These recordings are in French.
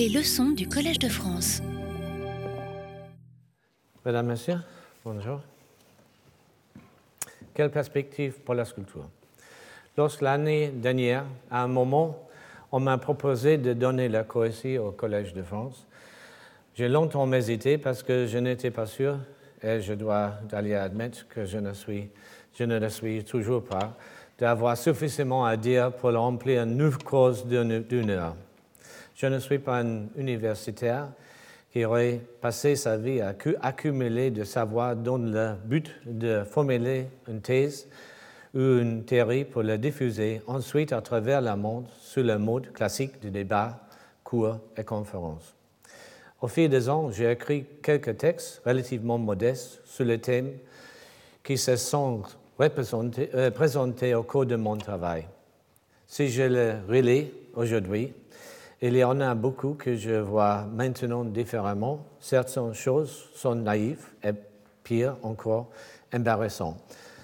Les leçons du Collège de France. Mesdames, Messieurs, bonjour. Quelle perspective pour la sculpture? Lorsque l'année dernière, à un moment, on m'a proposé de donner la cohésie au Collège de France, j'ai longtemps hésité parce que je n'étais pas sûr, et je dois d'aller admettre que je ne, je ne le suis toujours pas, d'avoir suffisamment à dire pour remplir une cause d'une heure. Je ne suis pas un universitaire qui aurait passé sa vie à accumuler de savoir dans le but de formuler une thèse ou une théorie pour la diffuser ensuite à travers le monde sous le mode classique du débat, cours et conférences. Au fil des ans, j'ai écrit quelques textes relativement modestes sur les thèmes qui se sont euh, présentés au cours de mon travail. Si je les relis aujourd'hui, il y en a beaucoup que je vois maintenant différemment. Certaines choses sont naïves et pire encore, embarrassantes.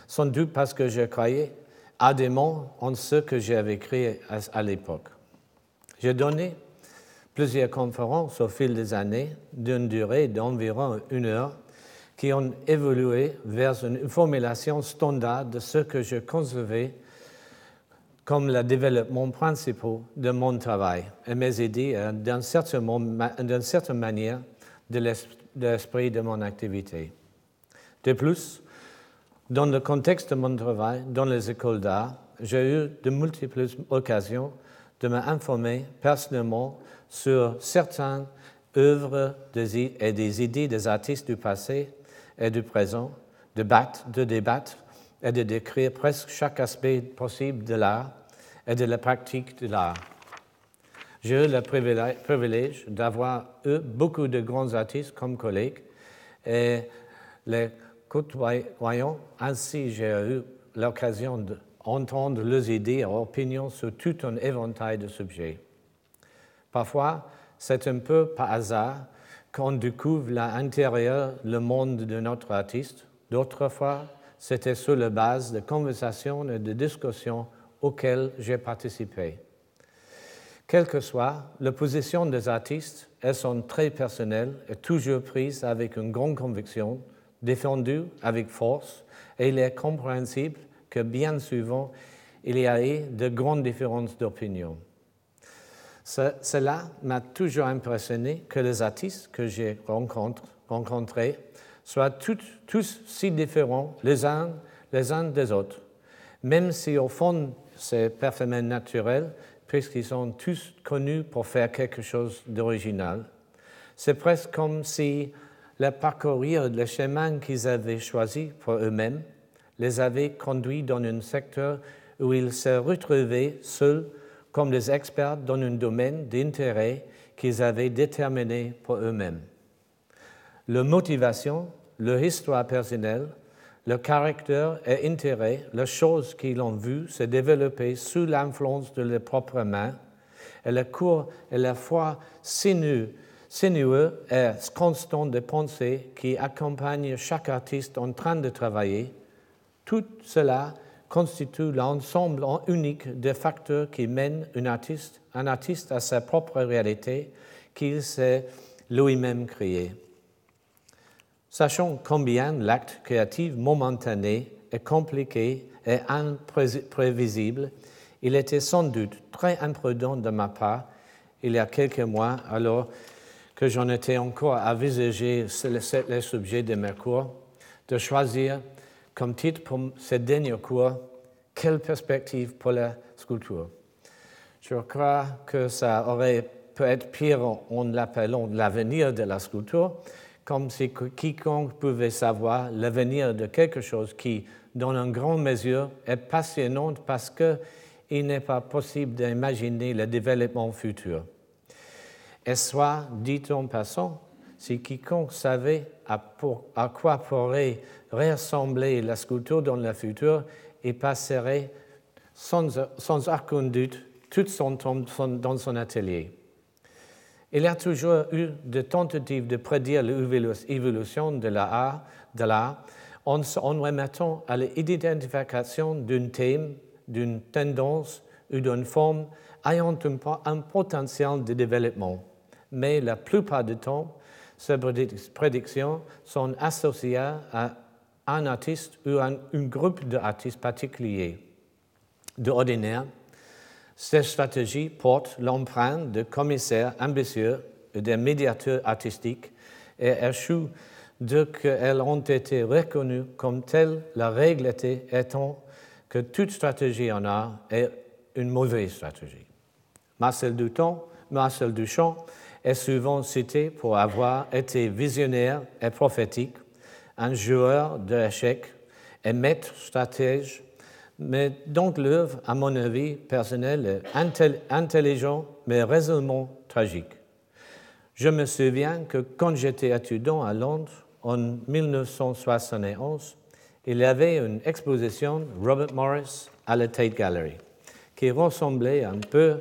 Sans doute parce que je croyais ardemment en ce que j'avais écrit à, l'époque. J'ai donné plusieurs conférences au fil des années d'une durée d'environ une heure qui ont évolué vers une formulation standard de ce que je concevais comme le développement principal de mon travail et mes idées euh, d'une certaine, manière de l'esprit de mon activité. De plus, dans le contexte de mon travail dans les écoles d'art, j'ai eu de multiples occasions de m'informer personnellement sur certaines œuvres et des idées des artistes du passé et du présent, de, de débattre et de décrire presque chaque aspect possible de l'art et de la pratique de l'art. J'ai eu le privilège d'avoir eu beaucoup de grands artistes comme collègues et les côtoyant, ainsi j'ai eu l'occasion d'entendre leurs idées et opinions sur tout un éventail de sujets. Parfois, c'est un peu par hasard qu'on découvre l'intérieur, le monde de notre artiste. D'autres fois, c'était sur la base de conversations et de discussions auxquelles j'ai participé. Quelle que soit la position des artistes, elles sont très personnelles et toujours prises avec une grande conviction, défendues avec force, et il est compréhensible que bien souvent, il y a eu de grandes différences d'opinion. Cela m'a toujours impressionné que les artistes que j'ai rencontrés soient tous si différents les uns, les uns des autres, même si au fond c'est parfaitement naturel, puisqu'ils sont tous connus pour faire quelque chose d'original. C'est presque comme si le parcourir le chemin qu'ils avaient choisi pour eux-mêmes les avait conduits dans un secteur où ils se retrouvaient seuls comme des experts dans un domaine d'intérêt qu'ils avaient déterminé pour eux-mêmes. Leur motivation, leur histoire personnelle, le caractère et intérêt, les choses qu'ils ont vues se développer sous l'influence de leurs propres mains, et le cours et la foi sinueux, sinueux et constant de pensée qui accompagnent chaque artiste en train de travailler, tout cela constitue l'ensemble unique des facteurs qui mènent un artiste, un artiste à sa propre réalité qu'il s'est lui-même créée. Sachant combien l'acte créatif momentané est compliqué et imprévisible, il était sans doute très imprudent de ma part, il y a quelques mois, alors que j'en étais encore à visager les sujets de mes cours, de choisir comme titre pour ce dernier cours Quelle perspective pour la sculpture? Je crois que ça aurait pu être pire en l'appelant l'avenir de la sculpture, comme si quiconque pouvait savoir l'avenir de quelque chose qui, dans une grande mesure, est passionnant parce qu'il n'est pas possible d'imaginer le développement futur. Et soit, dit-on passant, si quiconque savait à, quoi pourrait ressembler la sculpture dans le futur, il passerait sans, sans aucun doute tout son temps dans son atelier. Il y a toujours eu des tentatives de prédire l'évolution de l'art, en, en remettant à l'identification d'un thème, d'une tendance ou d'une forme ayant un, potentiel de développement. mais la plupart du temps, ces prédictions sont associées à un artiste ou à un groupe d'artistes particuliers. De ordinaire, ces stratégies portent l'empreinte de commissaires ambitieux et de médiateurs artistiques et échouent dès qu'elles ont été reconnues comme telles, la règle étant que toute stratégie en art est une mauvaise stratégie. Marcel Duchamp, Marcel Duchamp est souvent cité pour avoir été visionnaire et prophétique, un joueur d'échecs et maître stratège, mais dont l'œuvre, à mon avis personnel, est intelligent mais résolument tragique. Je me souviens que quand j'étais étudiant à Londres en 1971, il y avait une exposition Robert Morris à la Tate Gallery qui ressemblait un peu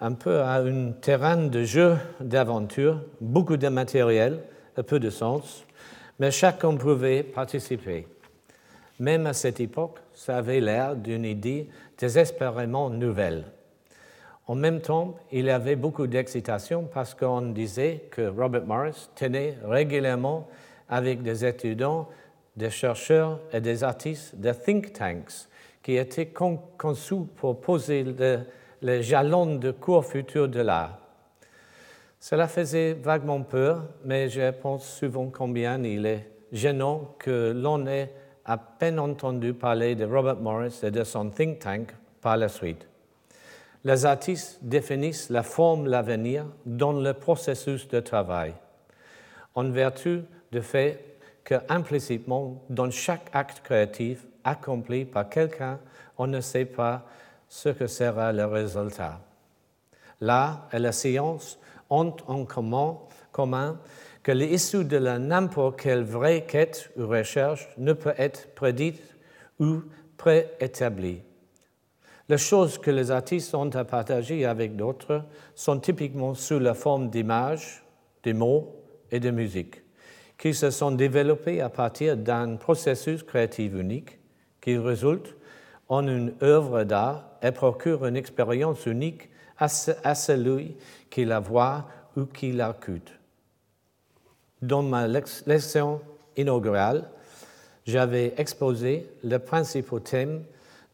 un peu à un terrain de jeu d'aventure, beaucoup de matériel, un peu de sens, mais chacun pouvait participer. Même à cette époque, ça avait l'air d'une idée désespérément nouvelle. En même temps, il y avait beaucoup d'excitation parce qu'on disait que Robert Morris tenait régulièrement avec des étudiants, des chercheurs et des artistes des think tanks qui étaient conçus pour poser le les jalons de cours futurs de l'art. Cela faisait vaguement peur, mais je pense souvent combien il est gênant que l'on ait à peine entendu parler de Robert Morris et de son think tank par la suite. Les artistes définissent la forme, l'avenir dans le processus de travail, en vertu du fait que implicitement, dans chaque acte créatif accompli par quelqu'un, on ne sait pas ce que sera le résultat. Là, et la science ont en commun, que l'issue de n'importe quelle vraie quête ou recherche ne peut être prédite ou préétablie. Les choses que les artistes ont à partager avec d'autres sont typiquement sous la forme d'images, de mots et de musique, qui se sont développées à partir d'un processus créatif unique qui résulte en une œuvre d'art et procure une expérience unique à, celui qui la voit ou qui la l'écoute. Dans ma leçon inaugurale, j'avais exposé les principaux thèmes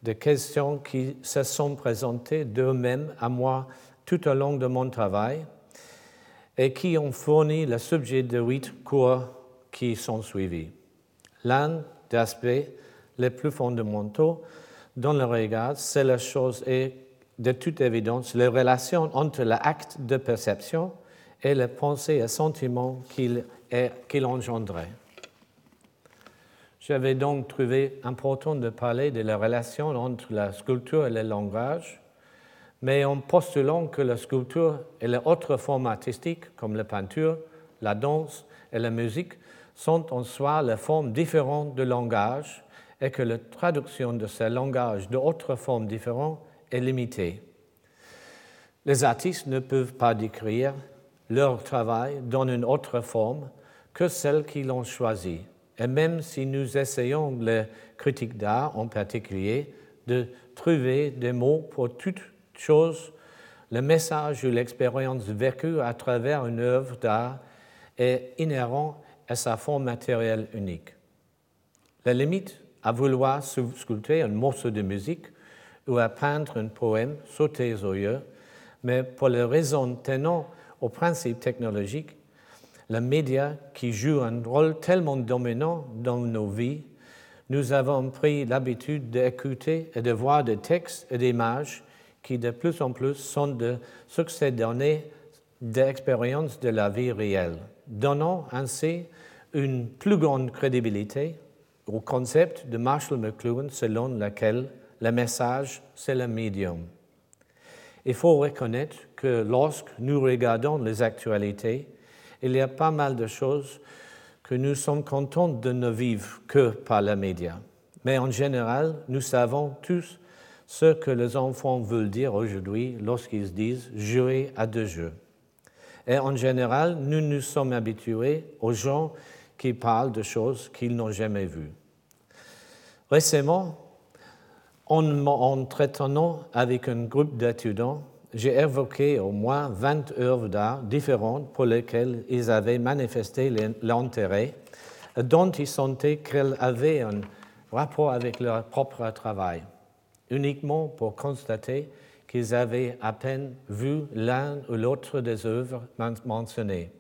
de questions qui se sont présentées d'eux-mêmes à moi tout au long de mon travail et qui ont fourni le sujet de huit cours qui sont suivis. L'un des aspects les plus fondamentaux dans le regard, c'est la chose et de toute évidence la relation entre l'acte de perception et les pensées et sentiments qu'il qu engendrait. J'avais donc trouvé important de parler de la relation entre la sculpture et le langage, mais en postulant que la sculpture et les autres formes artistiques, comme la peinture, la danse et la musique, sont en soi les formes différentes de langage est que la traduction de ce langage d'autres formes différentes est limitée. Les artistes ne peuvent pas décrire leur travail dans une autre forme que celle qu'ils ont choisie. Et même si nous essayons, les critiques d'art en particulier, de trouver des mots pour toute chose, le message ou l'expérience vécue à travers une œuvre d'art est inhérent à sa forme matérielle unique. La limite à vouloir sculpter un morceau de musique ou à peindre un poème sauté aux yeux, mais pour les raisons tenant au principe technologique, les médias qui jouent un rôle tellement dominant dans nos vies, nous avons pris l'habitude d'écouter et de voir des textes et des images qui de plus en plus sont de succès donnés d'expériences de la vie réelle, donnant ainsi une plus grande crédibilité au concept de Marshall McLuhan selon lequel le message, c'est le médium. Il faut reconnaître que lorsque nous regardons les actualités, il y a pas mal de choses que nous sommes contents de ne vivre que par les médias. Mais en général, nous savons tous ce que les enfants veulent dire aujourd'hui lorsqu'ils disent jouer à deux jeux. Et en général, nous nous sommes habitués aux gens qui parlent de choses qu'ils n'ont jamais vues. Récemment, en, en traitant avec un groupe d'étudiants, j'ai évoqué au moins 20 œuvres d'art différentes pour lesquelles ils avaient manifesté l'intérêt, dont ils sentaient qu'elles avaient un rapport avec leur propre travail, uniquement pour constater qu'ils avaient à peine vu l'un ou l'autre des œuvres mentionnées.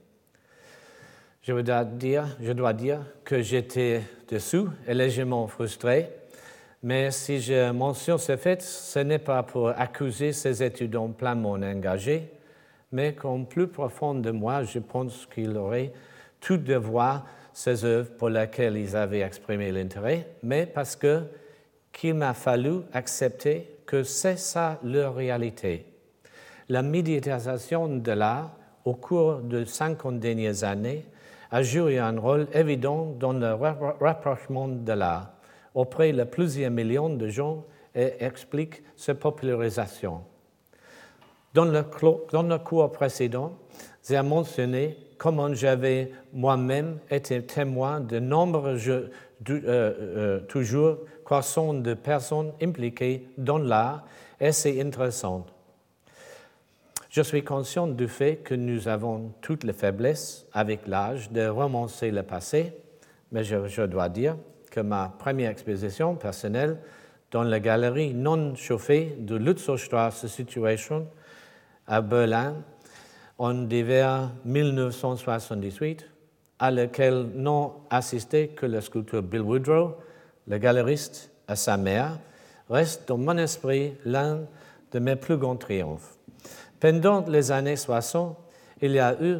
Je dois dire, je dois dire que j'étais dessous et légèrement frustré, mais si je mentionne ce fait, ce n'est pas pour accuser ces étudiants pleinement engagés, mais comme plus profond de moi, je pense qu'il aurait tout de voir ces œuvres pour lesquelles ils avaient exprimé l'intérêt, mais parce que qu'il m'a fallu accepter que c'est ça leur réalité. La médiatisation de l'art au cours de 50 dernières années a joué un rôle évident dans le rapprochement de l'art auprès de plusieurs millions de gens et explique sa popularisation. Dans le, cours précédent, j'ai mentionné comment j'avais moi-même été témoin de nombreux euh, euh, toujours croissants de personnes impliquées dans l'art et c'est intéressant. Je suis conscient du fait que nous avons toutes les faiblesses avec l'âge de romancer le passé, mais je, dois dire ma première exposition personnelle dans la galerie non chauffée de Lutzow-Strasse Situation à Berlin en hiver 1978, à laquelle n'ont assisté que le sculpteur Bill Woodrow, le galeriste à sa mère, reste dans mon esprit l'un de mes plus grands triomphes. Pendant les années 60, il y a eu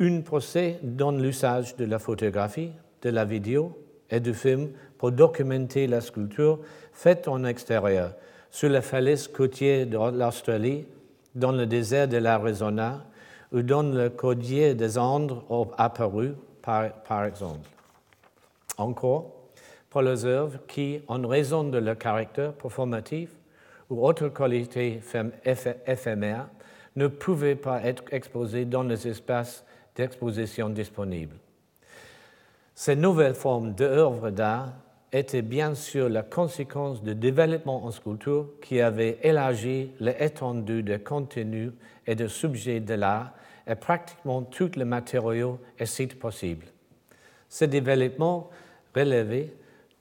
un procès dans l'usage de la photographie, de la vidéo et du film pour documenter la sculpture faite en extérieur, sur la falaise côtière de l'Australie, dans le désert de l'Arizona ou dans le codier des Andes à par, par exemple. Encore, pour les œuvres qui, en raison de leur caractère performatif ou autre qualité éphémère, ne pouvaient pas être exposées dans les espaces d'exposition disponibles. Ces nouvelles formes d'œuvres d'art étaient bien sûr la conséquence du développement en sculpture qui avait élargi l'étendue des contenus et des sujets de l'art et pratiquement tous les matériaux et sites possibles. Ces développements relevaient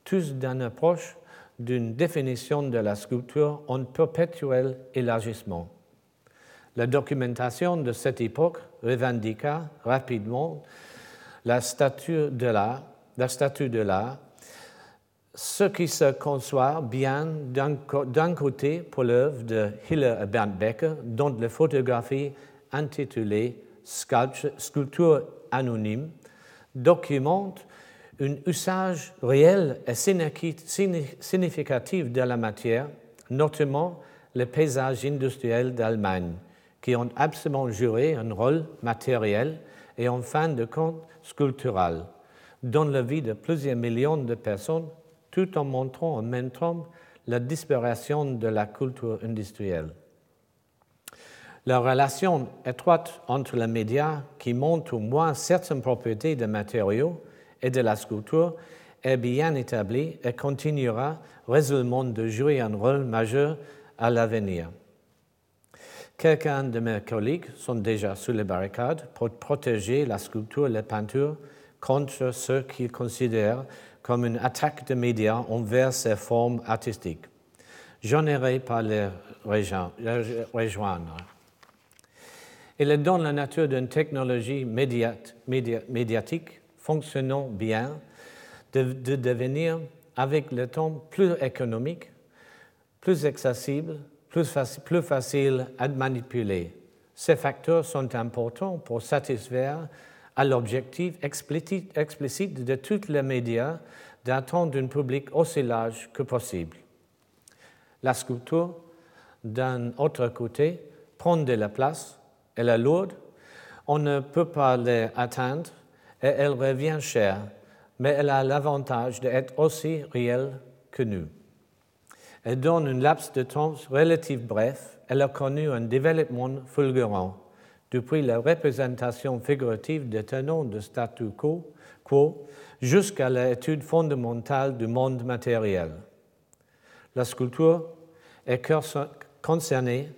tous d'une approche d'une définition de la sculpture en perpétuel élargissement. La documentation de cette époque revendiqua rapidement la statue de l'art, la statue de l'art, ce qui se conçoit bien d'un côté pour l'œuvre de Hiller et Bernd Becker, dont la photographie intitulée Sculpture anonyme documente un usage réel et significatif de la matière, notamment le paysage industriel d'Allemagne, qui ont absolument joué un rôle matériel et en fin de compte sculptural dans la vie de plusieurs millions de personnes, tout en montrant en même temps la disparition de la culture industrielle. La relation étroite entre les médias qui montrent au moins certaines propriétés des matériaux et de la sculpture est bien établie et continuera résolument de jouer un rôle majeur à l'avenir. Quelques de mes collègues sont déjà sur les barricades pour protéger la sculpture et la peinture contre ce qu'ils considèrent comme une attaque des médias envers ces formes artistiques. Je n'irai pas les rejoindre. Il est dans la nature d'une technologie médiatique fonctionnant bien de devenir avec le temps plus économique, plus accessible plus, facile à manipuler. Ces facteurs sont importants pour satisfaire à l'objectif explicite, de tous les médias d'attendre un public aussi large que possible. La sculpture, d'un autre côté, prend de la place, elle est lourde, on ne peut pas l'atteindre et elle revient chère, mais elle a l'avantage d'être aussi réelle que nous et dans un laps de temps relativement bref, elle a connu un développement fulgurant, depuis la représentation figurative des tenants de statu quo jusqu'à l'étude fondamentale du monde matériel. La sculpture est concernée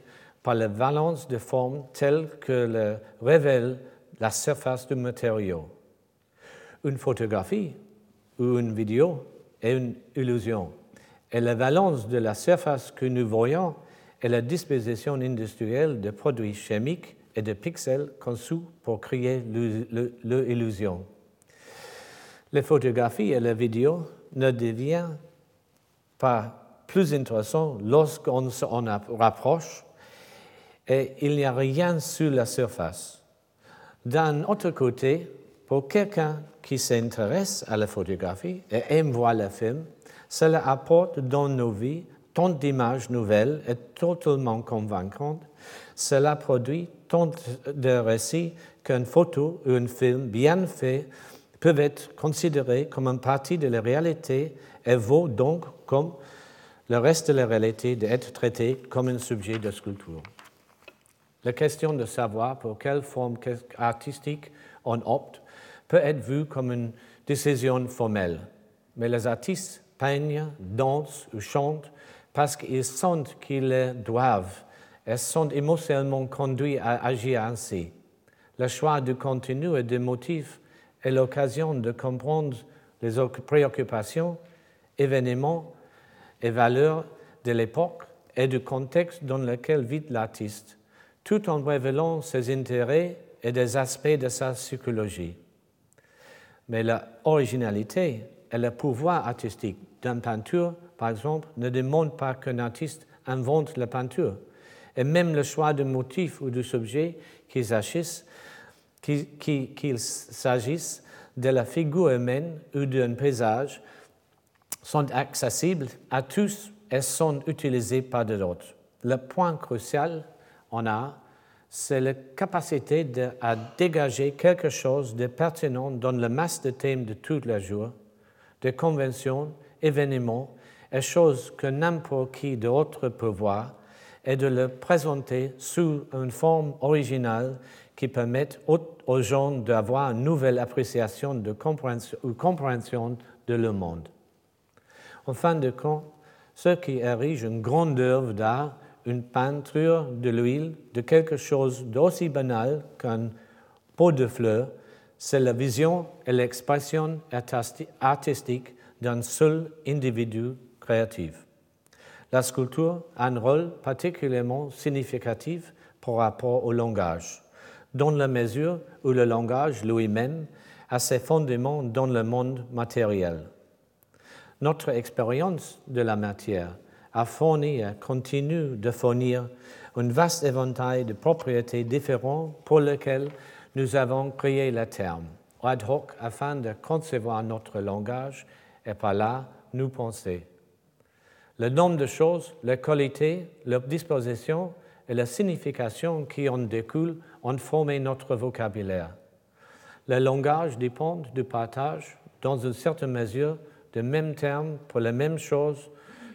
par la valence de forme telle que le révèle la surface du matériau. Une photographie ou une vidéo est une illusion. Et la valence de la surface que nous voyons est la disposition industrielle de produits chimiques et de pixels conçus pour créer l'illusion. Les photographies et la vidéo ne deviennent pas plus intéressantes lorsqu'on s'en rapproche et il n'y a rien sur la surface. D'un autre côté, pour quelqu'un qui s'intéresse à la photographie et aime voir le film, cela apporte dans nos vies tant d'images nouvelles et totalement convaincantes. Cela produit tant de récits qu'une photo ou un film bien fait peuvent être considérés comme une partie de la réalité et vaut donc, comme le reste de la réalité, d'être traité comme un sujet de sculpture. La question de savoir pour quelle forme artistique on opte peut être vue comme une décision formelle, mais les artistes peignent, dansent ou chantent parce qu'ils sentent qu'ils doivent et sont émotionnellement conduits à agir ainsi. Le choix du contenu et des motifs est l'occasion de comprendre les préoccupations, événements et valeurs de l'époque et du contexte dans lequel vit l'artiste, tout en révélant ses intérêts et des aspects de sa psychologie. Mais l'originalité et le pouvoir artistique d'une peinture, par exemple, ne demandent pas qu'un artiste invente la peinture. Et même le choix de motif ou de sujet qu'il s'agisse, qu'il s'agisse de la figure humaine ou d'un paysage sont accessibles à tous et sont utilisés par d'autres. Le point crucial en art, c'est la capacité à dégager quelque chose de pertinent dans le masse de thèmes de tous les jours, de conventions, événements et choses que n'importe qui d'autre peut voir, et de le présenter sous une forme originale qui permette aux gens d'avoir une nouvelle appréciation de ou compréhension de le monde. En fin de compte, ce qui érige une grande œuvre d'art une peinture de l'huile de quelque chose d'aussi banal qu'un pot de fleurs, c'est la vision et l'expression artistique d'un seul individu créatif. La sculpture a un rôle particulièrement significatif par rapport au langage, dans la mesure où le langage lui-même a ses fondements dans le monde matériel. Notre expérience de la matière a fourni et continue de fournir un vaste éventail de propriétés différentes pour lesquelles nous avons créé le terme ad hoc afin de concevoir notre langage et par là nous penser. Le nombre de choses, les qualités, leur disposition et la signification qui en découlent ont formé notre vocabulaire. Le langage dépend du partage, dans une certaine mesure, des mêmes termes pour les mêmes choses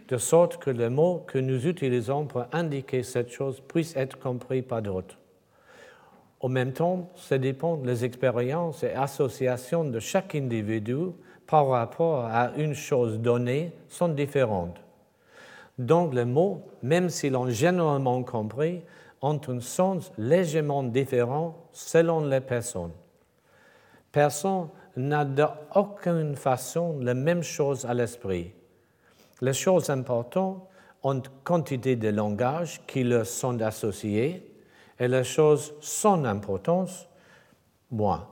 de sorte que le mot que nous utilisons pour indiquer cette chose puisse être compris par d'autres. En même temps, ça dépend des expériences et associations de chaque individu par rapport à une chose donnée sont différentes. Donc les mots, même s'ils ont généralement compris, ont un sens légèrement différent selon les personnes. Personne n'a d'aucune façon la même chose à l'esprit. Les choses importantes ont quantité de langage qui leur sont associés et les choses sans importance, moins.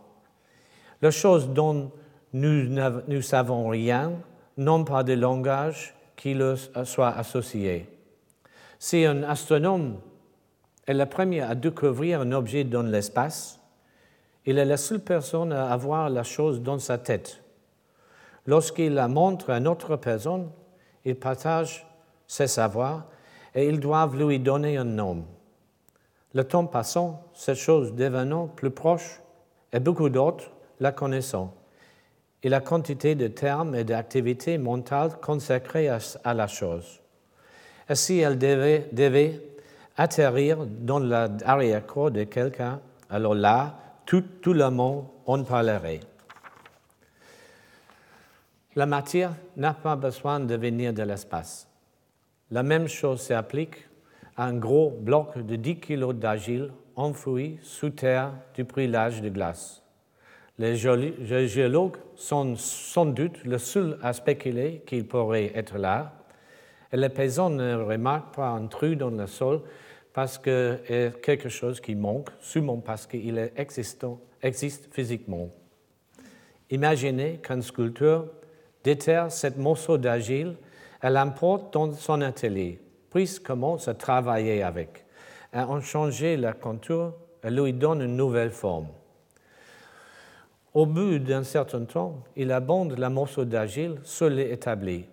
Les choses dont nous ne savons rien n'ont pas de langage qui leur soit associé. Si un astronome est le premier à découvrir un objet dans l'espace, il est la seule personne à avoir la chose dans sa tête. Lorsqu'il la montre à une autre personne, il partage ses savoirs et ils doivent lui donner un nom. Le temps passant, cette chose devenant plus proche et beaucoup d'autres la connaissant, et la quantité de termes et d'activités mentales consacrées à, la chose. Et si elle devait, devait atterrir dans l'arrière-cour de quelqu'un, alors là, tout, tout le monde en parlerait. La matière n'a pas besoin de venir de l'espace. La même chose s'applique un gros bloc de 10 kg d'argile enfoui sous terre depuis l'âge de glace. Les géologues sont sans doute le seul à spéculer qu'il pourrait être là, et les paysans ne remarquent pas un trou dans le sol parce que c'est quelque chose qui manque, sûrement parce qu'il existe physiquement. Imaginez qu'un sculpteur déterre ce morceau d'argile et l'emporte dans son atelier, puis commence à travailler avec, et en changer la contour et lui donne une nouvelle forme. Au bout d'un certain temps, il abonde le morceau d'argile seul établi,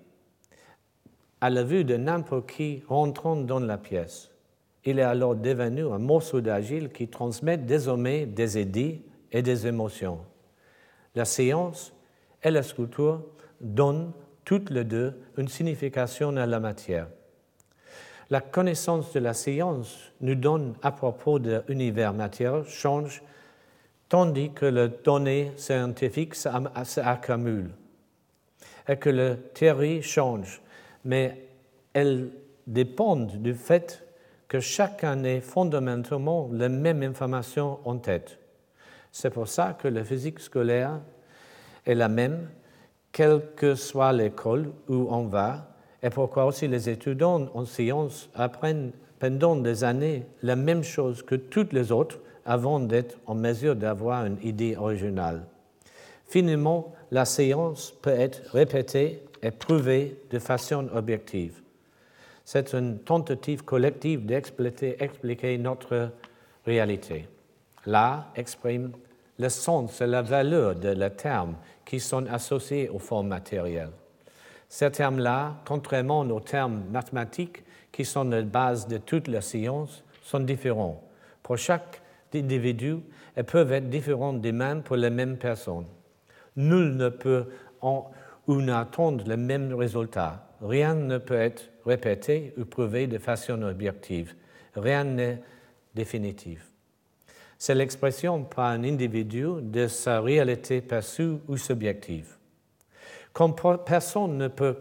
à la vue de n'importe qui rentrant dans la pièce. Il est alors devenu un morceau d'argile qui transmet désormais des idées et des émotions. La science et la sculpture donnent toutes les deux une signification à la matière. La connaissance de la science nous donne à propos de l'univers matière change tandis que les données scientifiques s'accumulent et que la théorie change, mais elles dépendent du fait que chacun ait fondamentalement la même information en tête. C'est pour ça que la physique scolaire est la même, quelle que soit l'école où on va, et pourquoi aussi les étudiants en sciences apprennent pendant des années la même chose que toutes les autres avant d'être en mesure d'avoir une idée originale. Finalement, la science peut être répétée et prouvée de façon objective. C'est une tentative collective d'expliquer notre réalité. L'art exprime le sens et la valeur de termes qui sont associés aux formes matérielles. Ces termes-là, contrairement aux termes mathématiques qui sont la base de toute la science, sont différents. Pour chaque individu et peuvent être différents des mêmes pour les mêmes personnes. Nul ne peut en, ou n'attendre le même résultat. Rien ne peut être répété ou prouvé de façon objective. Rien n'est définitif. C'est l'expression par un individu de sa réalité perçue ou subjective. Comme personne ne peut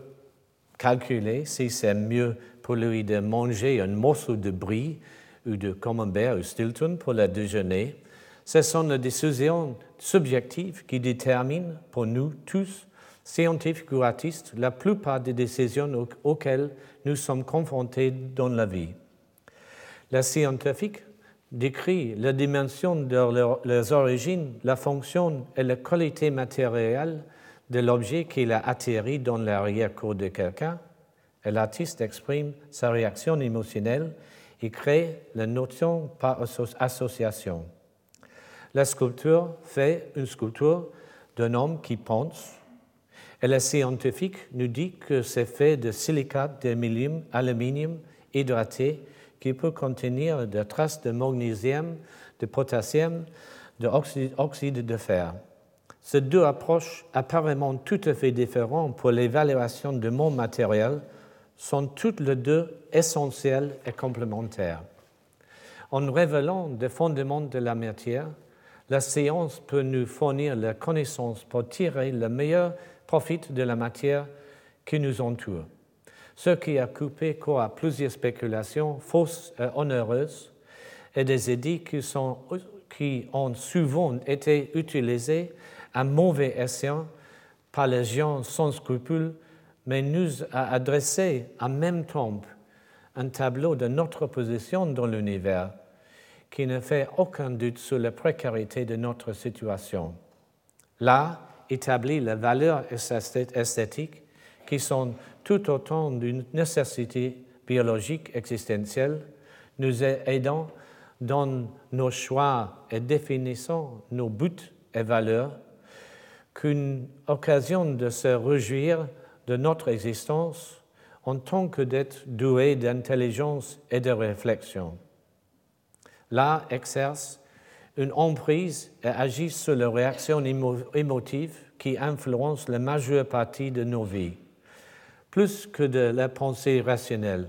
calculer si c'est mieux pour lui de manger un morceau de brie ou de Camembert ou Stilton pour le déjeuner, ce sont les décisions subjectives qui déterminent pour nous tous, scientifiques ou artistes, la plupart des décisions auxquelles nous sommes confrontés dans la vie. La scientifique décrit la dimension de leurs origines, la fonction et la qualité matérielle de l'objet qui a atterri dans l'arrière-cour de quelqu'un, et l'artiste exprime sa réaction émotionnelle il crée la notion par association. La sculpture fait une sculpture d'un homme qui pense, et la scientifique nous dit que c'est fait de silicate d'aluminium hydraté qui peut contenir des traces de magnésium, de potassium, d'oxyde de fer. Ces deux approches apparemment tout à fait différentes pour l'évaluation du monde matériel sont toutes les deux essentielles et complémentaires. En révélant des fondements de la matière, la science peut nous fournir la connaissance pour tirer le meilleur profit de la matière qui nous entoure. Ce qui a coupé court à plusieurs spéculations fausses et onéreuses et des idées qui, ont souvent été utilisées à mauvais escient par les gens sans scrupules mais nous a adressé en même temps un tableau de notre position dans l'univers qui ne fait aucun doute sur la précarité de notre situation. Là, établit les valeurs esthétiques qui sont tout autant d'une nécessité biologique existentielle, nous aidant dans nos choix et définissant nos buts et valeurs, qu'une occasion de se réjouir de notre existence en tant que d'être doué d'intelligence et de réflexion. Là exerce une emprise et agit sur les réactions émotives qui influencent la majeure partie de nos vies, plus que de la pensée rationnelle.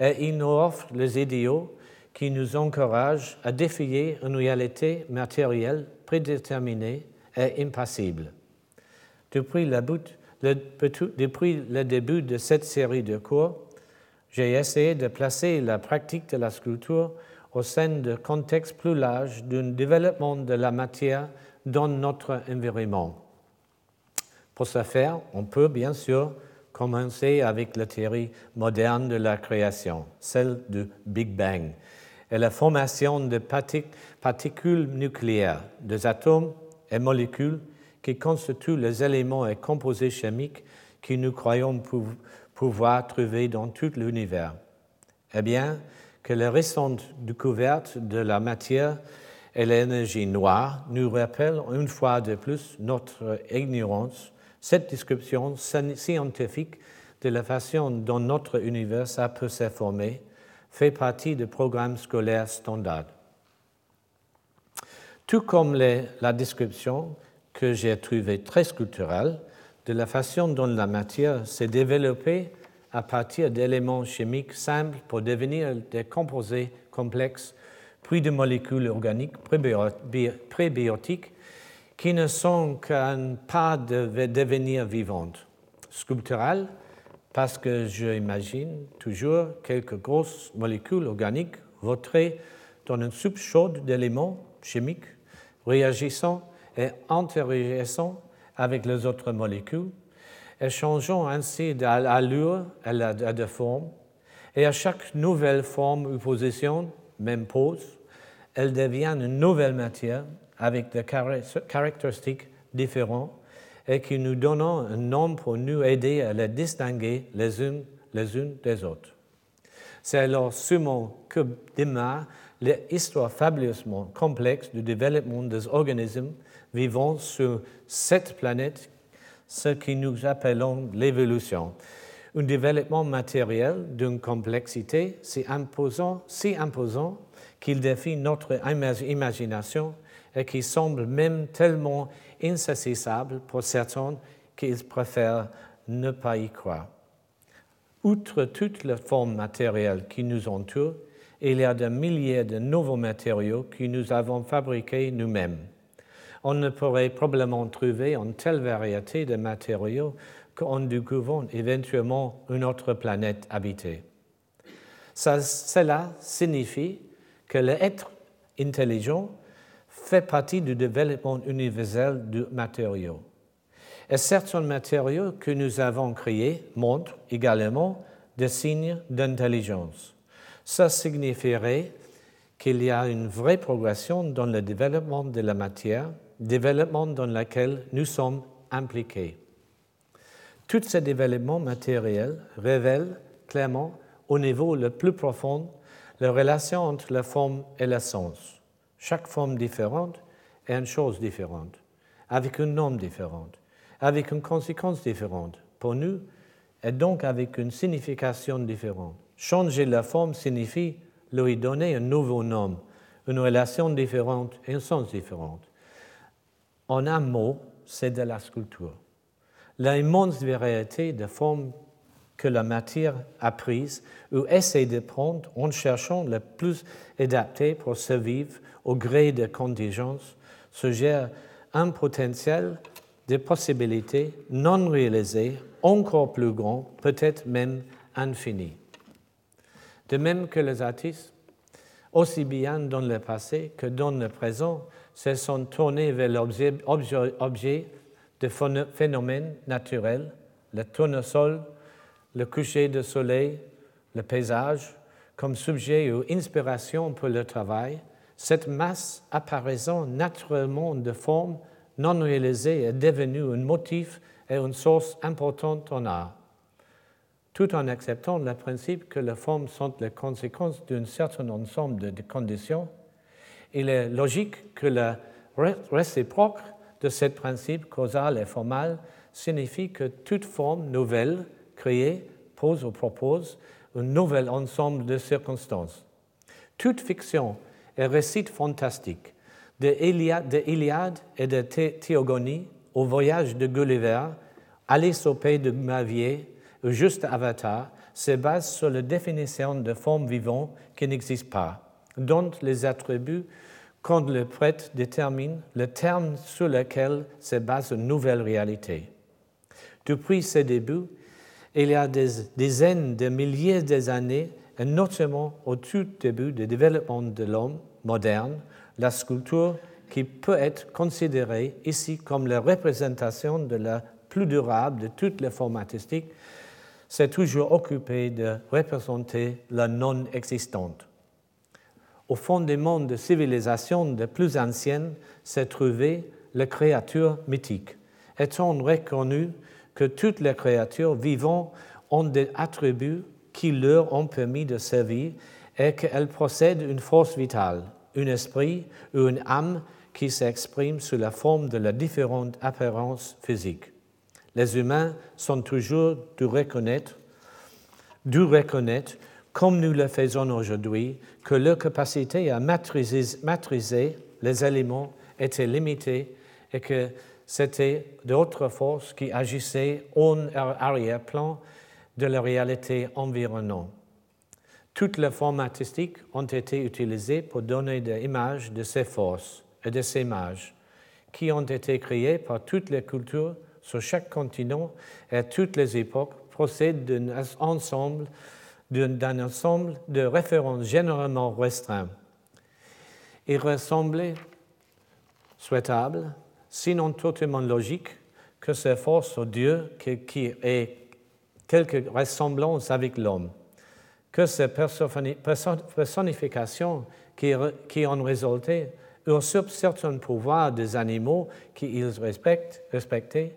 Et il nous offre les idéaux qui nous encouragent à défier une réalité matérielle prédéterminée et impassible. Depuis le début de cette série de cours, j'ai essayé de placer la pratique de la sculpture au sein de contexte plus large d'un développement de la matière dans notre environnement. Pour ce faire, on peut bien sûr commencer avec la théorie moderne de la création, celle du Big Bang, et la formation de particules nucléaires, des atomes et molécules qui constituent les éléments et composés chimiques que nous croyons pouvoir trouver dans tout l'univers. Eh bien, que les récentes découvertes de la matière et l'énergie noire nous rappellent une fois de plus notre ignorance. Cette description scientifique de la façon dont notre univers a pu se former fait partie du programme scolaire standard. Tout comme la description que j'ai trouvée très sculpturale de la façon dont la matière s'est développée à partir d'éléments chimiques simples pour devenir des composés complexes, puis de molécules organiques prébiotiques qui ne sont qu'un pas de devenir vivantes. Sculptural, parce que j'imagine toujours quelques grosses molécules organiques vautrées dans une soupe chaude d'éléments chimiques réagissant et interagissant avec les autres molécules et changeant ainsi d'allure et de forme. Et à chaque nouvelle forme ou position, même pose, elle devient une nouvelle matière avec des caractéristiques différentes et qui nous donnent un nom pour nous aider à les distinguer les unes les unes des autres. C'est alors sûrement que démarre l'histoire fabuleusement complexe du développement des organismes vivant sur cette planète ce que nous appelons l'évolution. Un développement matériel d'une complexité si imposant, si imposant qu'il défie notre imagination et qui semble même tellement insaisissable pour certains qu'ils préfèrent ne pas y croire. Outre toutes les formes matérielles qui nous entourent, il y a des milliers de nouveaux matériaux que nous avons fabriqués nous-mêmes on ne pourrait probablement trouver une telle variété de matériaux qu'en découvrant éventuellement une autre planète habitée. cela signifie que l'être intelligent fait partie du développement universel du matériau. Et certains matériaux que nous avons créés montrent également des signes d'intelligence. Ça signifierait qu'il y a une vraie progression dans le développement de la matière développement dans lequel nous sommes impliqués. Tous ces développements matériels révèlent clairement, au niveau le plus profond, la relation entre la forme et l'essence. Chaque forme différente est une chose différente, avec un nom différent, avec une conséquence différente pour nous, et donc avec une signification différente. Changer la forme signifie lui donner un nouveau nom, une relation différente et un sens différent. En un mot, c'est de la sculpture. L'immense variété de formes que la matière a prises ou essaie de prendre en cherchant le plus adapté pour survivre au gré des contingences suggère un potentiel de possibilités non réalisées encore plus grand, peut-être même infini. De même que les artistes, aussi bien dans le passé que dans le présent, se sont tournés vers l'objet de phénomènes naturels, le tournesol, le coucher de soleil, le paysage, comme sujet ou inspiration pour le travail, cette masse apparaissant naturellement de forme non réalisée est devenue un motif et une source importante en art, tout en acceptant le principe que les formes sont les conséquences d'un certain ensemble de conditions il est logique que la réciproque de ce principe causal et formal signifie que toute forme nouvelle créée pose ou propose un nouvel ensemble de circonstances. Toute fiction et récit fantastique, de Iliade et de Théogonie au voyage de Gulliver, Alice au pays de Mavier ou juste Avatar, se base sur la définition de formes vivantes qui n'existent pas dont les attributs quand le prêtre détermine le terme sur lequel se base une nouvelle réalité. Depuis ses débuts, il y a des dizaines de milliers d'années, et notamment au tout début du développement de l'homme moderne, la sculpture, qui peut être considérée ici comme la représentation de la plus durable de toutes les formes artistiques, s'est toujours occupée de représenter la non-existante. Au fond des mondes de civilisation de plus anciennes s'est trouvée la créature mythique, étant reconnu que toutes les créatures vivantes ont des attributs qui leur ont permis de servir et qu'elles possèdent une force vitale, un esprit ou une âme qui s'exprime sous la forme de la différente apparence physique? Les humains sont toujours de reconnaître, de reconnaître, comme nous le faisons aujourd'hui, que leur capacité à maîtriser, maîtriser les éléments était limitée et que c'était d'autres forces qui agissaient en arrière-plan de la réalité environnante. Toutes les formes artistiques ont été utilisées pour donner des images de ces forces et de ces mages, qui ont été créées par toutes les cultures sur chaque continent et à toutes les époques, procèdent d'un ensemble, d'un ensemble de références généralement restreints. Il ressemblait souhaitable sinon totalement logique, que ces forces au Dieu qui, ait quelque ressemblance avec l'homme, que ces personnifications qui, ont résulté usurpent certains pouvoirs des animaux qu'ils respectaient,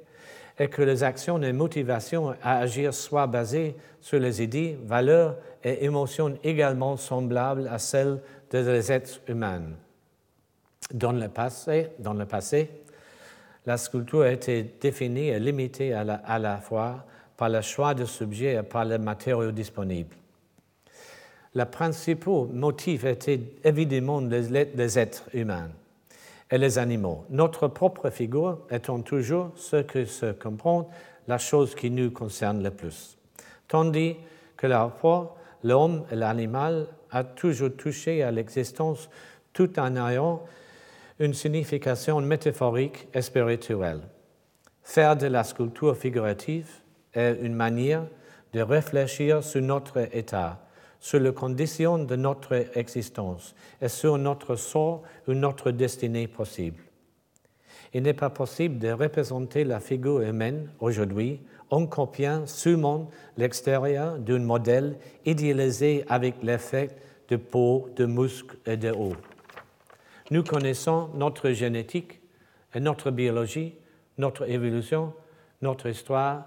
et que les actions et motivations à agir soient basées sur les idées, valeurs et émotions également semblables à celles des êtres humains. Dans le passé, dans le passé la sculpture a été définie et limitée à la, fois par le choix de subjets et par les matériaux disponibles. Le principal motif était évidemment les, êtres humains et les animaux, notre propre figure étant toujours ce que se comprend la chose qui nous concerne le plus. Tandis que la fois, l'homme et l'animal a toujours touché à l'existence tout en ayant une signification métaphorique et spirituelle. Faire de la sculpture figurative est une manière de réfléchir sur notre état, sur les conditions de notre existence et sur notre sort ou notre destinée possible. Il n'est pas possible de représenter la figure humaine aujourd'hui en copiant seulement l'extérieur d'un modèle idéalisé avec l'effet de peau, de muscles et de haut. Nous connaissons notre génétique et notre biologie, notre évolution, notre histoire,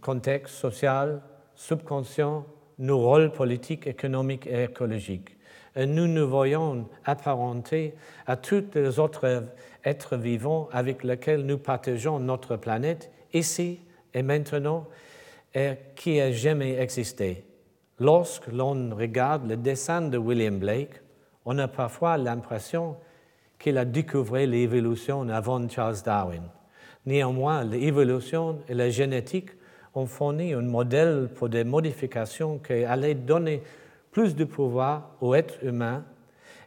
contexte social, subconscient, nos rôles politiques, économiques et écologiques. Nous nous voyons apparentés à tous les autres êtres vivants avec lesquels nous partageons notre planète, ici et maintenant, et qui a jamais existé. Lorsque l'on regarde le dessin de William Blake, on a parfois l'impression qu'il a découvert l'évolution avant Charles Darwin. Néanmoins, l'évolution et la génétique ont fourni un modèle pour des modifications qui allaient donner plus de pouvoir aux êtres humains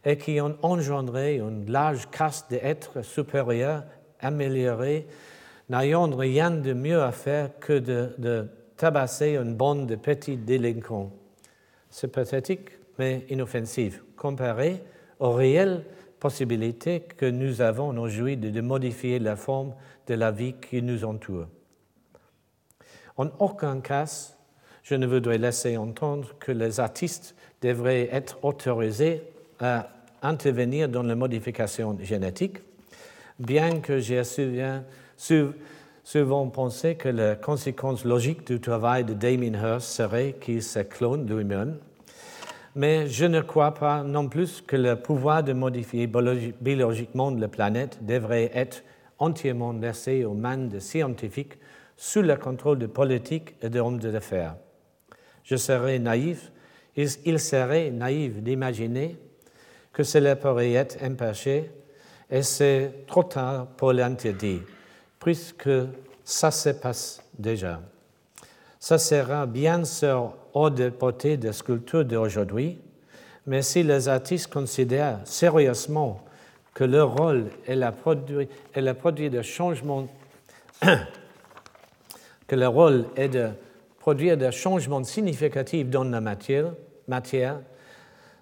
et qui ont engendré une large caste d'êtres supérieurs, améliorés, n'ayant rien de mieux à faire que de, de tabasser une bande de petits délinquants. C'est pathétique, mais inoffensif, comparé au réel possibilité que nous avons aujourd'hui de modifier la forme de la vie qui nous entoure. En aucun cas, je ne voudrais laisser entendre que les artistes devraient être autorisés à intervenir dans la modification génétique, bien que j'ai souvent pensé que la conséquence logique du travail de Damien Hirst serait qu'il se clone lui-même. Mais je ne crois pas non plus que le pouvoir de modifier biologiquement la planète devrait être entièrement laissé aux mains des scientifiques sous le contrôle de politiques et d'hommes d'affaires. Je serais naïf, il serait naïf d'imaginer que cela pourrait être empêché et c'est trop tard pour l'interdire, puisque ça se passe déjà. Ça sera bien sûr hors de portée de sculpture d'aujourd'hui, mais si les artistes considèrent sérieusement que leur rôle est le produit, produit de changement, que le rôle est de produire des changements significatifs dans la matière,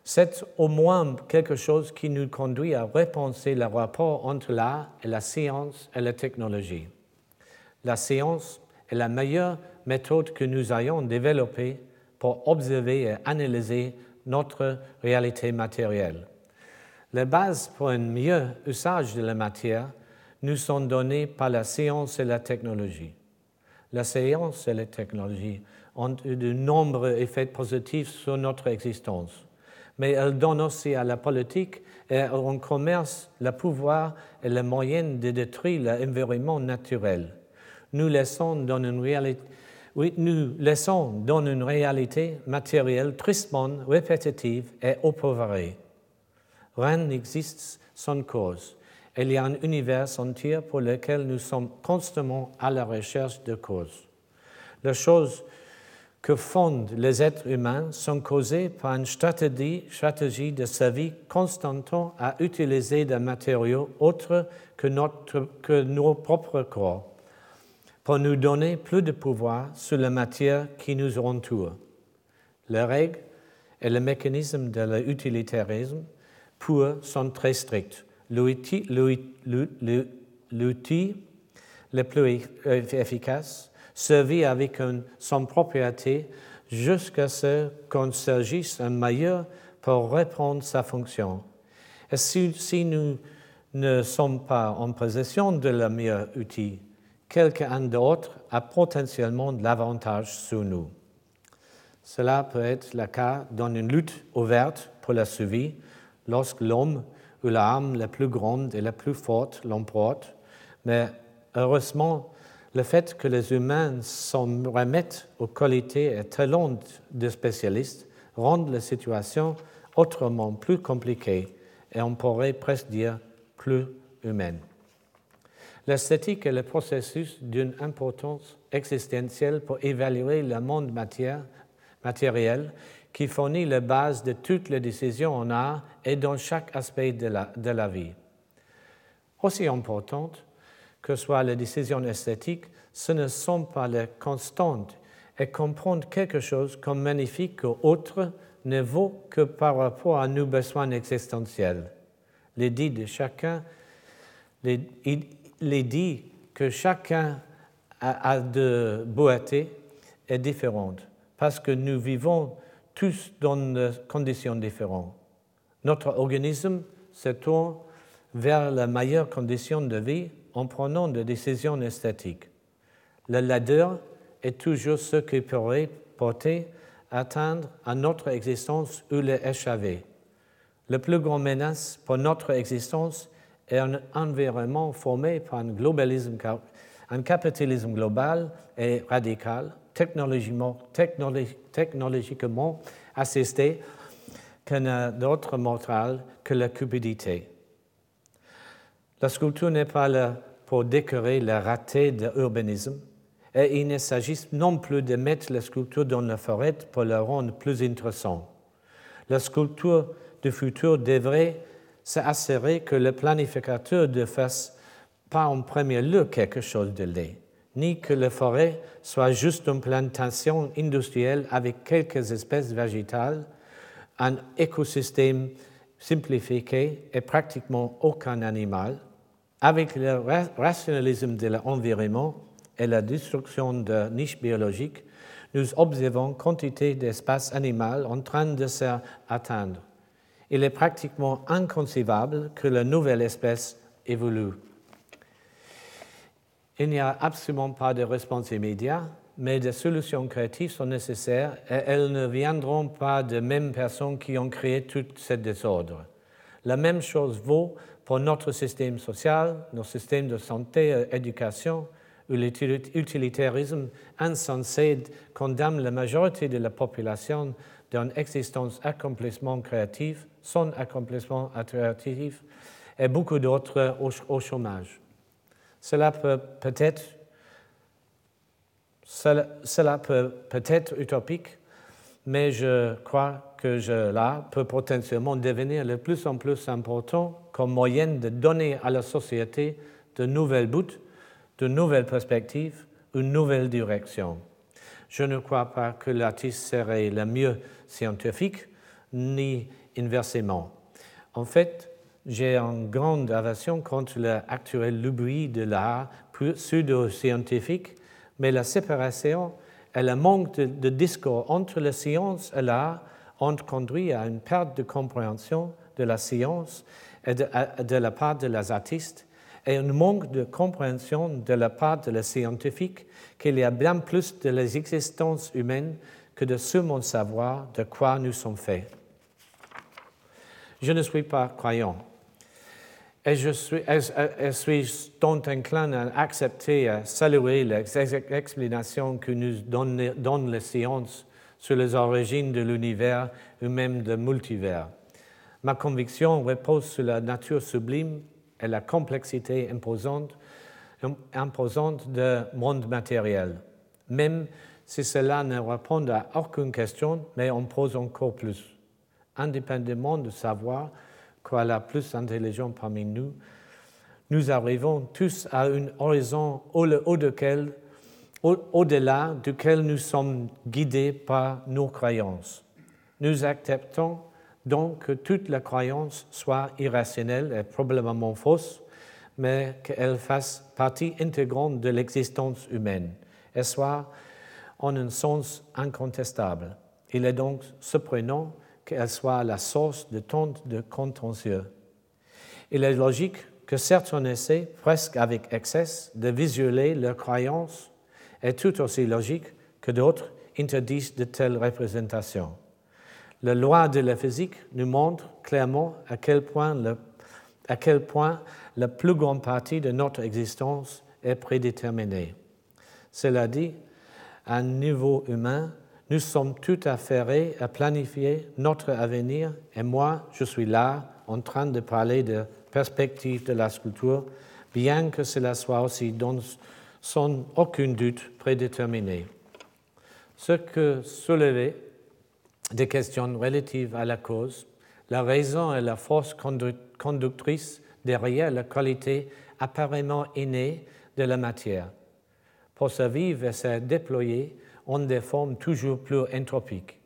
c'est au moins quelque chose qui nous conduit à repenser le rapport entre l'art et la science et la technologie. La science est la meilleure méthode que nous ayons développée pour observer et analyser notre réalité matérielle. Les bases pour un meilleur usage de la matière nous sont données par la science et la technologie. La science et la technologie ont eu de nombreux effets positifs sur notre existence mais elle donne aussi à la politique et au commerce le pouvoir et les moyens de détruire l'environnement naturel. Nous laissons dans une réalité, nous laissons dans une réalité matérielle tristement répétitive et oppovarée. Rien n'existe sans cause. Il y a un univers entier pour lequel nous sommes constamment à la recherche de causes. La chose que fondent les êtres humains sont causés par une stratégie, stratégie de sa vie constantement à utiliser des matériaux autres que nos propres corps pour nous donner plus de pouvoir sur la matière qui nous entoure. Les règles et le mécanisme de l'utilitarisme pur sont très stricts. L'outil le plus efficace servi avec son propriété jusqu'à ce qu'on s'agisse un meilleur pour reprendre sa fonction. Et si, nous ne sommes pas en possession de la meilleur outil, quelqu'un d'autre a potentiellement l'avantage sur nous. Cela peut être le cas dans une lutte ouverte pour la survie, lorsque l'homme ou l'arme la plus grande et la plus forte l'emporte, mais heureusement, le fait que les humains s'en remettent aux qualités et talents de spécialistes rend la situation autrement plus compliquée et on pourrait presque dire plus humaine. L'esthétique est le processus d'une importance existentielle pour évaluer le monde matériel qui fournit la base de toutes les décisions en art et dans chaque aspect de la, de la vie. Aussi importante, que soient les décisions esthétiques, ce ne sont pas les constantes. Et comprendre quelque chose comme magnifique ou autre ne vaut que par rapport à nos besoins existentiels. L'idée de chacun, que chacun a de beauté est différente parce que nous vivons tous dans des conditions différentes. Notre organisme se tourne vers la meilleure condition de vie en prenant des décisions esthétiques. Le ladder est toujours ce qui pourrait porter atteindre à notre existence ou l'échapper. La plus grande menace pour notre existence est un environnement formé par un, capitalisme global et radical, technologiquement, technologiquement assisté, qui n'a d'autre mortal que la cupidité. La sculpture n'est pas là pour décorer le raté de l'urbanisme, et il ne s'agit non plus de mettre la sculpture dans la forêt pour la rendre plus intéressante. La sculpture du futur devrait s'assurer que le planificateur ne fasse pas en premier lieu quelque chose de laid, ni que la forêt soit juste une plantation industrielle avec quelques espèces végétales, un écosystème simplifié et pratiquement aucun animal, avec le rationalisme de l'environnement et la destruction de niches biologiques, nous observons quantité d'espaces animaux en train de s'atteindre. Il est pratiquement inconcevable que la nouvelle espèce évolue. Il n'y a absolument pas de réponse immédiate, mais des solutions créatives sont nécessaires et elles ne viendront pas des mêmes personnes qui ont créé tout ce désordre. La même chose vaut pour notre système social, nos systèmes de santé et d'éducation, où l'utilitarisme insensé condamne la majorité de la population d'une existence accomplissement créatif, sans accomplissement créatif, et beaucoup d'autres au, chômage. Cela peut peut-être cela, peut peut-être utopique, mais je crois que cela peut potentiellement devenir de plus en plus important comme moyen de donner à la société de nouvelles buts, de nouvelles perspectives, une nouvelle direction. Je ne crois pas que l'artiste serait le mieux scientifique, ni inversement. En fait, j'ai une grande aversion contre l'actuel lubie de l'art pseudo-scientifique, mais la séparation et le manque de, discours entre la science et l'art ont conduit à une perte de compréhension de la science de, la part des artistes et un manque de compréhension de la part des scientifiques qu'il y a bien plus de l'existence humaine que de ce monde savoir de quoi nous sommes faits. Je ne suis pas croyant. Et je suis, je suis donc inclin à accepter, à saluer les explanations que nous donnent les sciences sur les origines de l'univers ou même de multivers? Ma conviction repose sur la nature sublime et la complexité imposante, imposante du monde matériel, même si cela ne répond à aucune question, mais on pose encore plus indépendamment de savoir quoi la plus intelligent parmi nous, nous arrivons tous à un horizon au-delà duquel nous sommes guidés par nos croyances. Nous acceptons donc que toute la croyance soit irrationnelle et probablement fausse, mais qu'elle fasse partie intégrante de l'existence humaine et soit en un sens incontestable. Il est donc surprenant qu'elle soit la source de tant de contentieux. Il est logique que certains essaient, presque avec excès, de visualiser leurs croyances, et tout aussi logique que d'autres interdisent de telles représentations. La loi de la physique nous montre clairement à quel point, à quel point la plus grande partie de notre existence est prédéterminée. Cela dit, à un niveau humain, nous sommes tout affairés à planifier notre avenir et moi, je suis là en train de parler de perspective de la sculpture, bien que cela soit aussi sans aucun doute prédéterminé. Ce que soulever des questions relatives à la cause, la raison et la force conductrice derrière la qualité apparemment innée de la matière. Pour se vivre et se déployer, ont des formes toujours plus entropiques.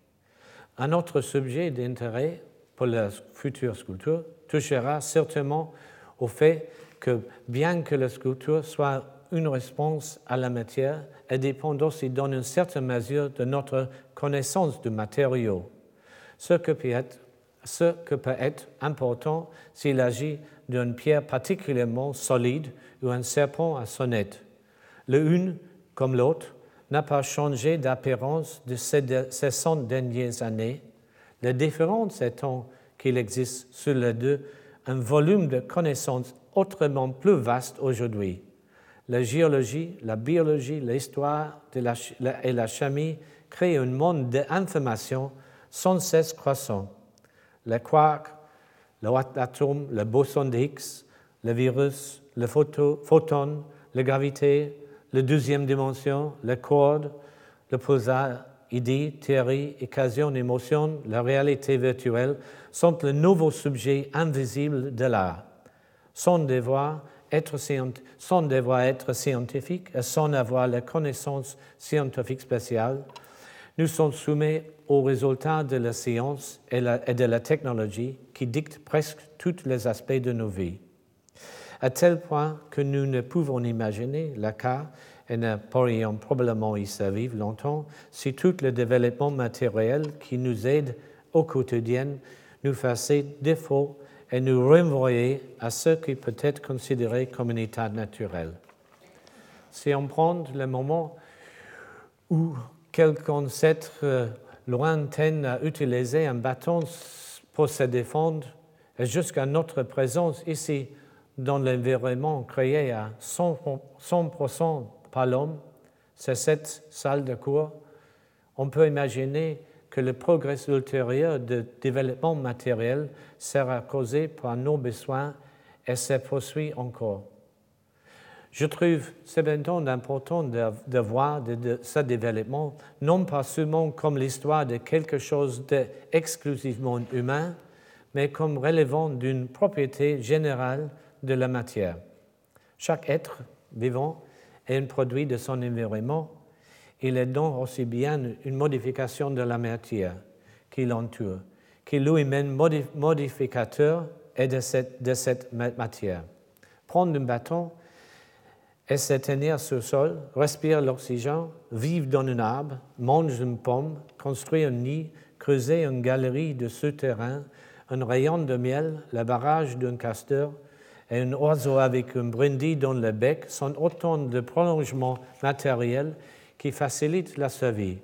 Un autre sujet d'intérêt pour la future sculpture touchera certainement au fait que bien que la sculpture soit une réponse à la matière, elle dépend aussi dans une certaine mesure de notre connaissance du matériau, ce que peut être, important s'il agit d'une pierre particulièrement solide ou un serpent à sonnette. Le une comme l'autre n'a pas changé d'apparence de ces 100 dernières années. La différence étant qu'il existe sur les deux un volume de connaissances autrement plus vaste aujourd'hui. La géologie, la biologie, l'histoire et la chimie créent un monde d'informations sans cesse croissant. Les quarks, l'atome, le boson de Higgs, le virus, le photon, la gravité, la deuxième dimension, les cordes, le pulsar, idée, théorie, occasion, émotion, la réalité virtuelle sont le nouveau sujet invisible de l'art. Sans devoir être, être scientifique et sans avoir la connaissance scientifique spéciale, nous sommes soumis aux résultats de la science et de la technologie qui dictent presque tous les aspects de nos vies à tel point que nous ne pouvons imaginer le cas et ne pourrions probablement y survivre longtemps si tout le développement matériel qui nous aide au quotidien nous faisait défaut et nous renvoyait à ce qui peut être considéré comme un état naturel. Si on prend le moment où quelques ancêtre lointain a utilisé un bâton pour se défendre, jusqu'à notre présence ici, dans l'environnement créé à 100%, par l'homme, c'est cette salle de cours, on peut imaginer que le progrès ultérieur de développement matériel sera causé par nos besoins et se poursuit encore. Je trouve cependant important de, de voir de, ce développement non pas seulement comme l'histoire de quelque chose d'exclusivement humain, mais comme relevant d'une propriété générale de la matière. Chaque être vivant est un produit de son environnement Il est donc aussi bien une modification de la matière qui l'entoure, qui lui-même modificateur est de cette, de cette matière. Prendre un bâton et se sur le sol, respirer l'oxygène, vivre dans un arbre, manger une pomme, construire un nid, creuser une galerie de souterrain, un rayon de miel, le barrage d'un casteur et un oiseau avec un brindille dans le bec sont autant de prolongements matériels qui facilitent la survie.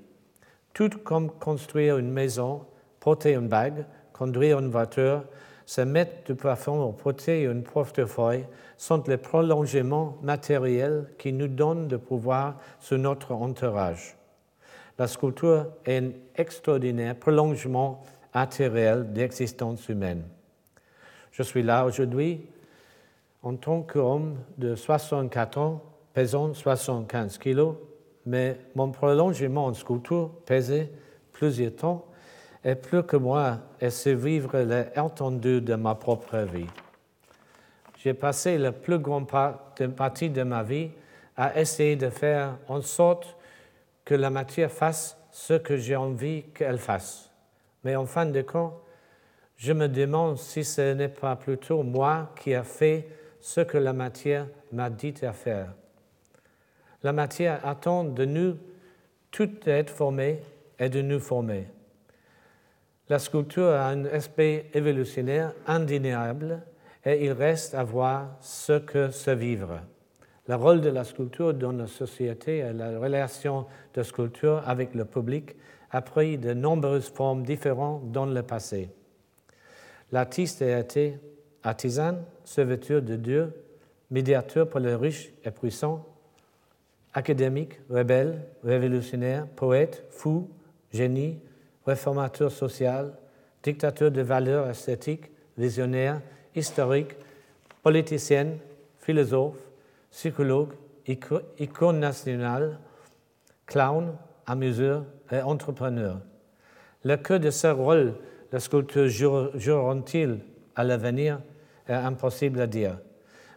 Tout comme construire une maison, porter une bague, conduire une voiture, se mettre du plafond ou porter une portefeuille sont les prolongements matériels qui nous donnent de pouvoir sur notre entourage. La sculpture est un extraordinaire prolongement matériel d'existence humaine. Je suis là aujourd'hui en tant qu'homme de 64 ans, pesant 75 kilos, mais mon prolongement en sculpture pesait plusieurs temps et plus que moi et survivre l'étendue de ma propre vie. J'ai passé la plus grande partie de ma vie à essayer de faire en sorte que la matière fasse ce que j'ai envie qu'elle fasse. Mais en fin de compte, je me demande si ce n'est pas plutôt moi qui ai fait ce que la matière m'a dit à faire. La matière attend de nous tout être formé et de nous former. La sculpture a un aspect évolutionnaire indéniable et il reste à voir ce que c'est vivre. Le rôle de la sculpture dans la société et la relation de sculpture avec le public a pris de nombreuses formes différentes dans le passé. L'artiste a été artisan, serviteur de Dieu, médiateur pour les riches et puissants, académique, rebelle, révolutionnaire, poète, fou, génie, réformateur social, dictateur de valeurs esthétiques, visionnaire, historique, politicien, philosophe, psychologue, icône nationale, clown, amuseur et entrepreneur. Le cœur de ce rôle, la sculpture joueront-ils à l'avenir? Est impossible à dire.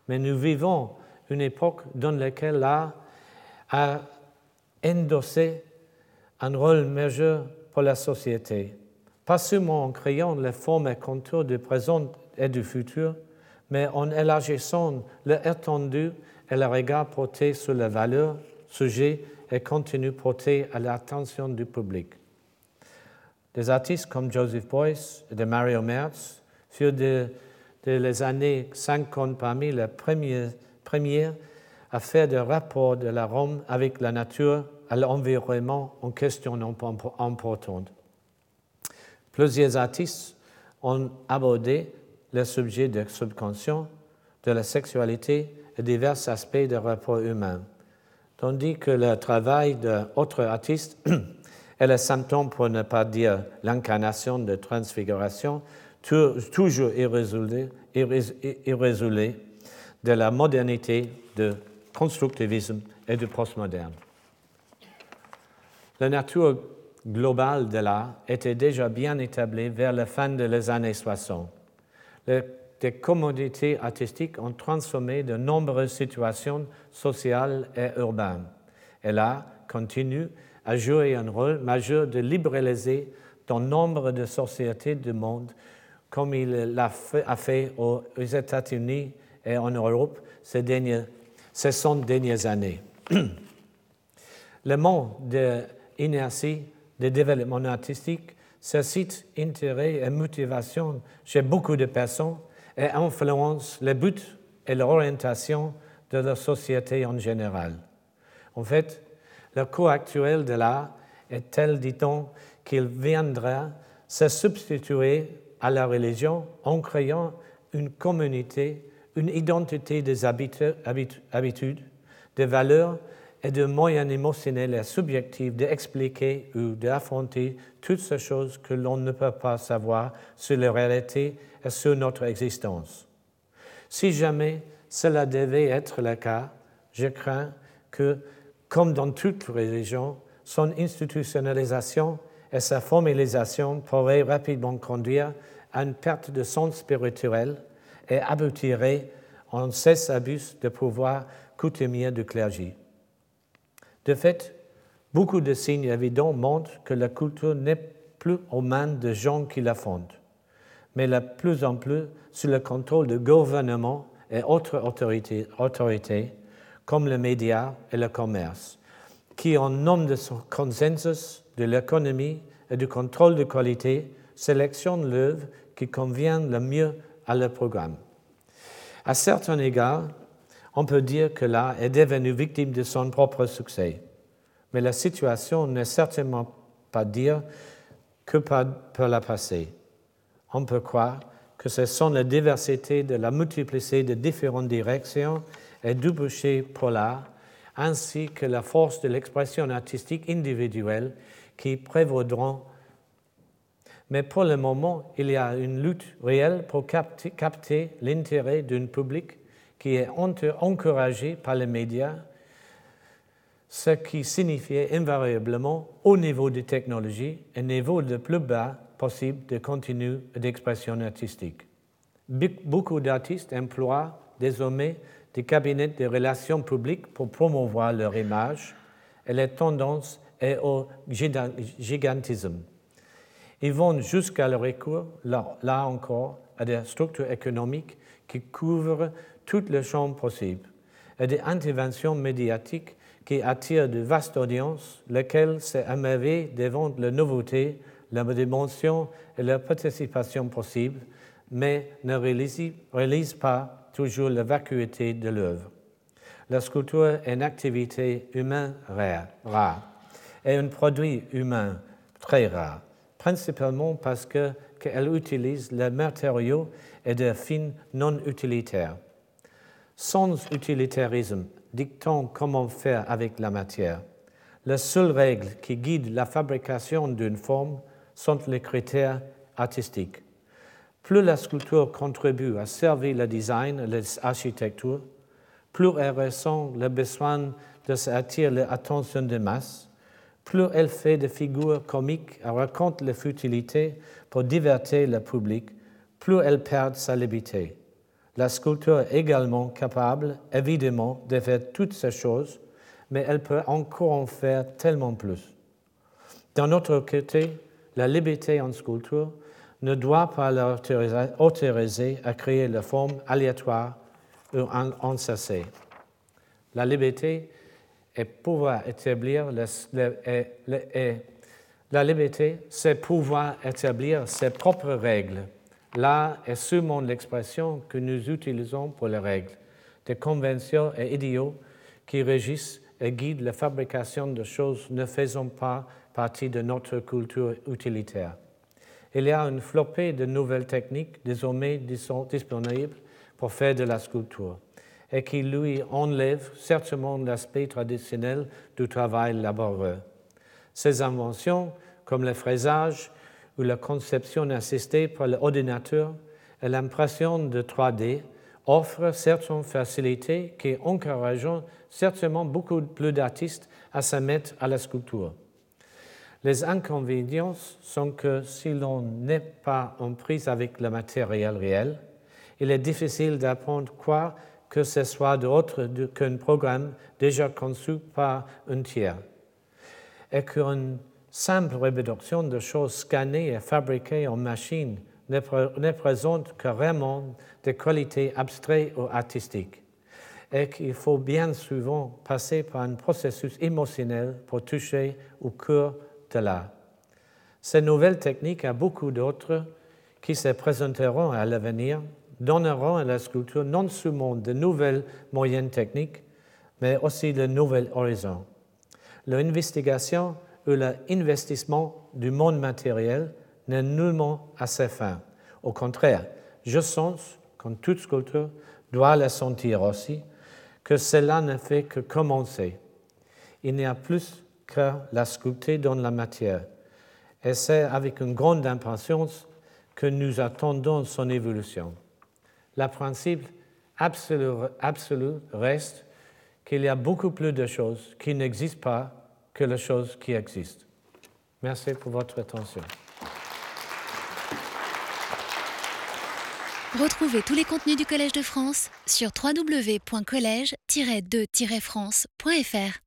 Mais nous vivons une époque dans laquelle l'art a endossé un rôle majeur pour la société, pas seulement en créant les formes et contours du présent et du futur, mais en élargissant l'étendue et le regard porté sur les valeurs, sujets et contenus portés à l'attention du public. Des artistes comme Joseph Beuys et de Mario Merz furent de, les années 50 parmi les premiers, premiers à faire des rapports de la Rome avec la nature à l'environnement en question importante. Plusieurs artistes ont abordé le sujet du subconscient, de la sexualité et divers aspects des rapports humains, tandis que le travail d'autres artistes est le symptôme, pour ne pas dire l'incarnation de transfiguration, toujours irrésolu de la modernité, du constructivisme et du postmoderne. La nature globale de l'art était déjà bien établie vers la fin des années 60. Les, commodités artistiques ont transformé de nombreuses situations sociales et urbaines. Et l'art continue à jouer un rôle majeur de libéraliser dans nombre de sociétés du monde, comme il l'a fait, aux États-Unis et en Europe ces, dernières, ces 100 dernières années. Le monde de inertie de développement artistique suscite intérêt et motivation chez beaucoup de personnes et influence les buts et l'orientation de la société en général. En fait, le cours actuel de l'art est tel, dit-on, qu'il viendra se substituer à la religion en créant une communauté, une identité des habitudes, des valeurs et de moyens émotionnels et subjectifs d'expliquer ou d'affronter toutes ces choses que l'on ne peut pas savoir sur la réalité et sur notre existence. Si jamais cela devait être le cas, je crains que, comme dans toute religion, son institutionnalisation et sa formalisation pourraient rapidement conduire à une perte de sens spirituel et aboutirait en cesse abus de pouvoir coutumier du clergé. De fait, Beaucoup de signes évidents montrent que la culture n'est plus aux mains de gens qui la fondent, mais de plus en plus sous le contrôle de gouvernements et autres autorités, comme les médias et le commerce, qui, en nom de consensus, de l'économie et du contrôle de qualité, sélectionnent l'œuvre qui convient le mieux à leur programme. À certains égards, on peut dire que l'art est devenu victime de son propre succès. Mais la situation n'est certainement pas dire que par, la passé. On peut croire que ce sont la diversité de la multiplicité de différentes directions et débouchés pour l'art, ainsi que la force de l'expression artistique individuelle qui prévaudront. Mais pour le moment, il y a une lutte réelle pour capter l'intérêt d'un public qui est encouragé par les médias, ce qui signifie invariablement au niveau des technologies un niveau le plus bas possible de contenu d'expression artistique. Beaucoup d'artistes emploient désormais des cabinets de relations publiques pour promouvoir leur image et les tendances est au gigantisme. Ils vont jusqu'à le recours, là, encore, à des structures économiques qui couvrent toutes les champs possibles et des interventions médiatiques qui attirent de vastes audiences, lesquelles s'émerveillent devant la nouveauté, la dimension et la participation possible, mais ne réalisent, pas toujours la vacuité de l'œuvre. La sculpture est une activité humaine rare, et un produit humain très rare, principalement parce qu'elle utilise les matériaux et des fins non utilitaires sans utilitarisme dictant comment faire avec la matière. Les seules règles qui guident la fabrication d'une forme sont les critères artistiques. Plus la sculpture contribue à servir le design et l'architecture, plus elle ressent le besoin de s'attirer l'attention des masses, plus elle fait des figures comiques et raconte les futilités pour divertir le public, plus elle perd sa liberté. La sculpture est également capable, évidemment, de faire toutes ces choses, mais elle peut encore en faire tellement plus. D'un autre côté, la liberté en sculpture ne doit pas l'autoriser à créer la forme aléatoire ou ensassée. La liberté est pouvoir établir la liberté, c'est pouvoir établir ses propres règles. Là est seulement l'expression que nous utilisons pour les règles, des conventions et idéaux qui régissent et guident la fabrication de choses ne faisant pas partie de notre culture utilitaire. Il y a une flopée de nouvelles techniques désormais disponibles pour faire de la sculpture et qui lui enlèvent certainement l'aspect traditionnel du travail laborieux. Ces inventions, comme le fraisage, où la conception assistée par l'ordinateur et l'impression de 3D offrent certaines facilités qui encouragent certainement beaucoup plus d'artistes à se mettre à la sculpture. Les inconvénients sont que si l'on n'est pas en prise avec le matériel réel, il est difficile d'apprendre quoi que ce soit d'autre qu'un programme déjà conçu par un tiers. Et qu'un simple reproduction de choses scannées et fabriquées en machine ne, présente que vraiment des qualités abstraites ou artistiques et qu'il faut bien souvent passer par un processus émotionnel pour toucher au cœur de l'art. Ces nouvelles techniques et beaucoup d'autres qui se présenteront à l'avenir donneront à la sculpture non seulement de nouvelles moyennes techniques, mais aussi de nouveaux horizons. L'investigation où l'investissement du monde matériel n'est nullement à ses fins. Au contraire, je sens, comme toute sculpture doit le sentir aussi, que cela ne fait que commencer. Il n'y a plus que la sculpter dans la matière. Et c'est avec une grande impatience que nous attendons son évolution. Le principe absolu, absolu reste qu'il y a beaucoup plus de choses qui n'existent pas que les choses qui existent. Merci pour votre attention. Retrouvez tous les contenus du Collège de France sur www.colège-2-france.fr.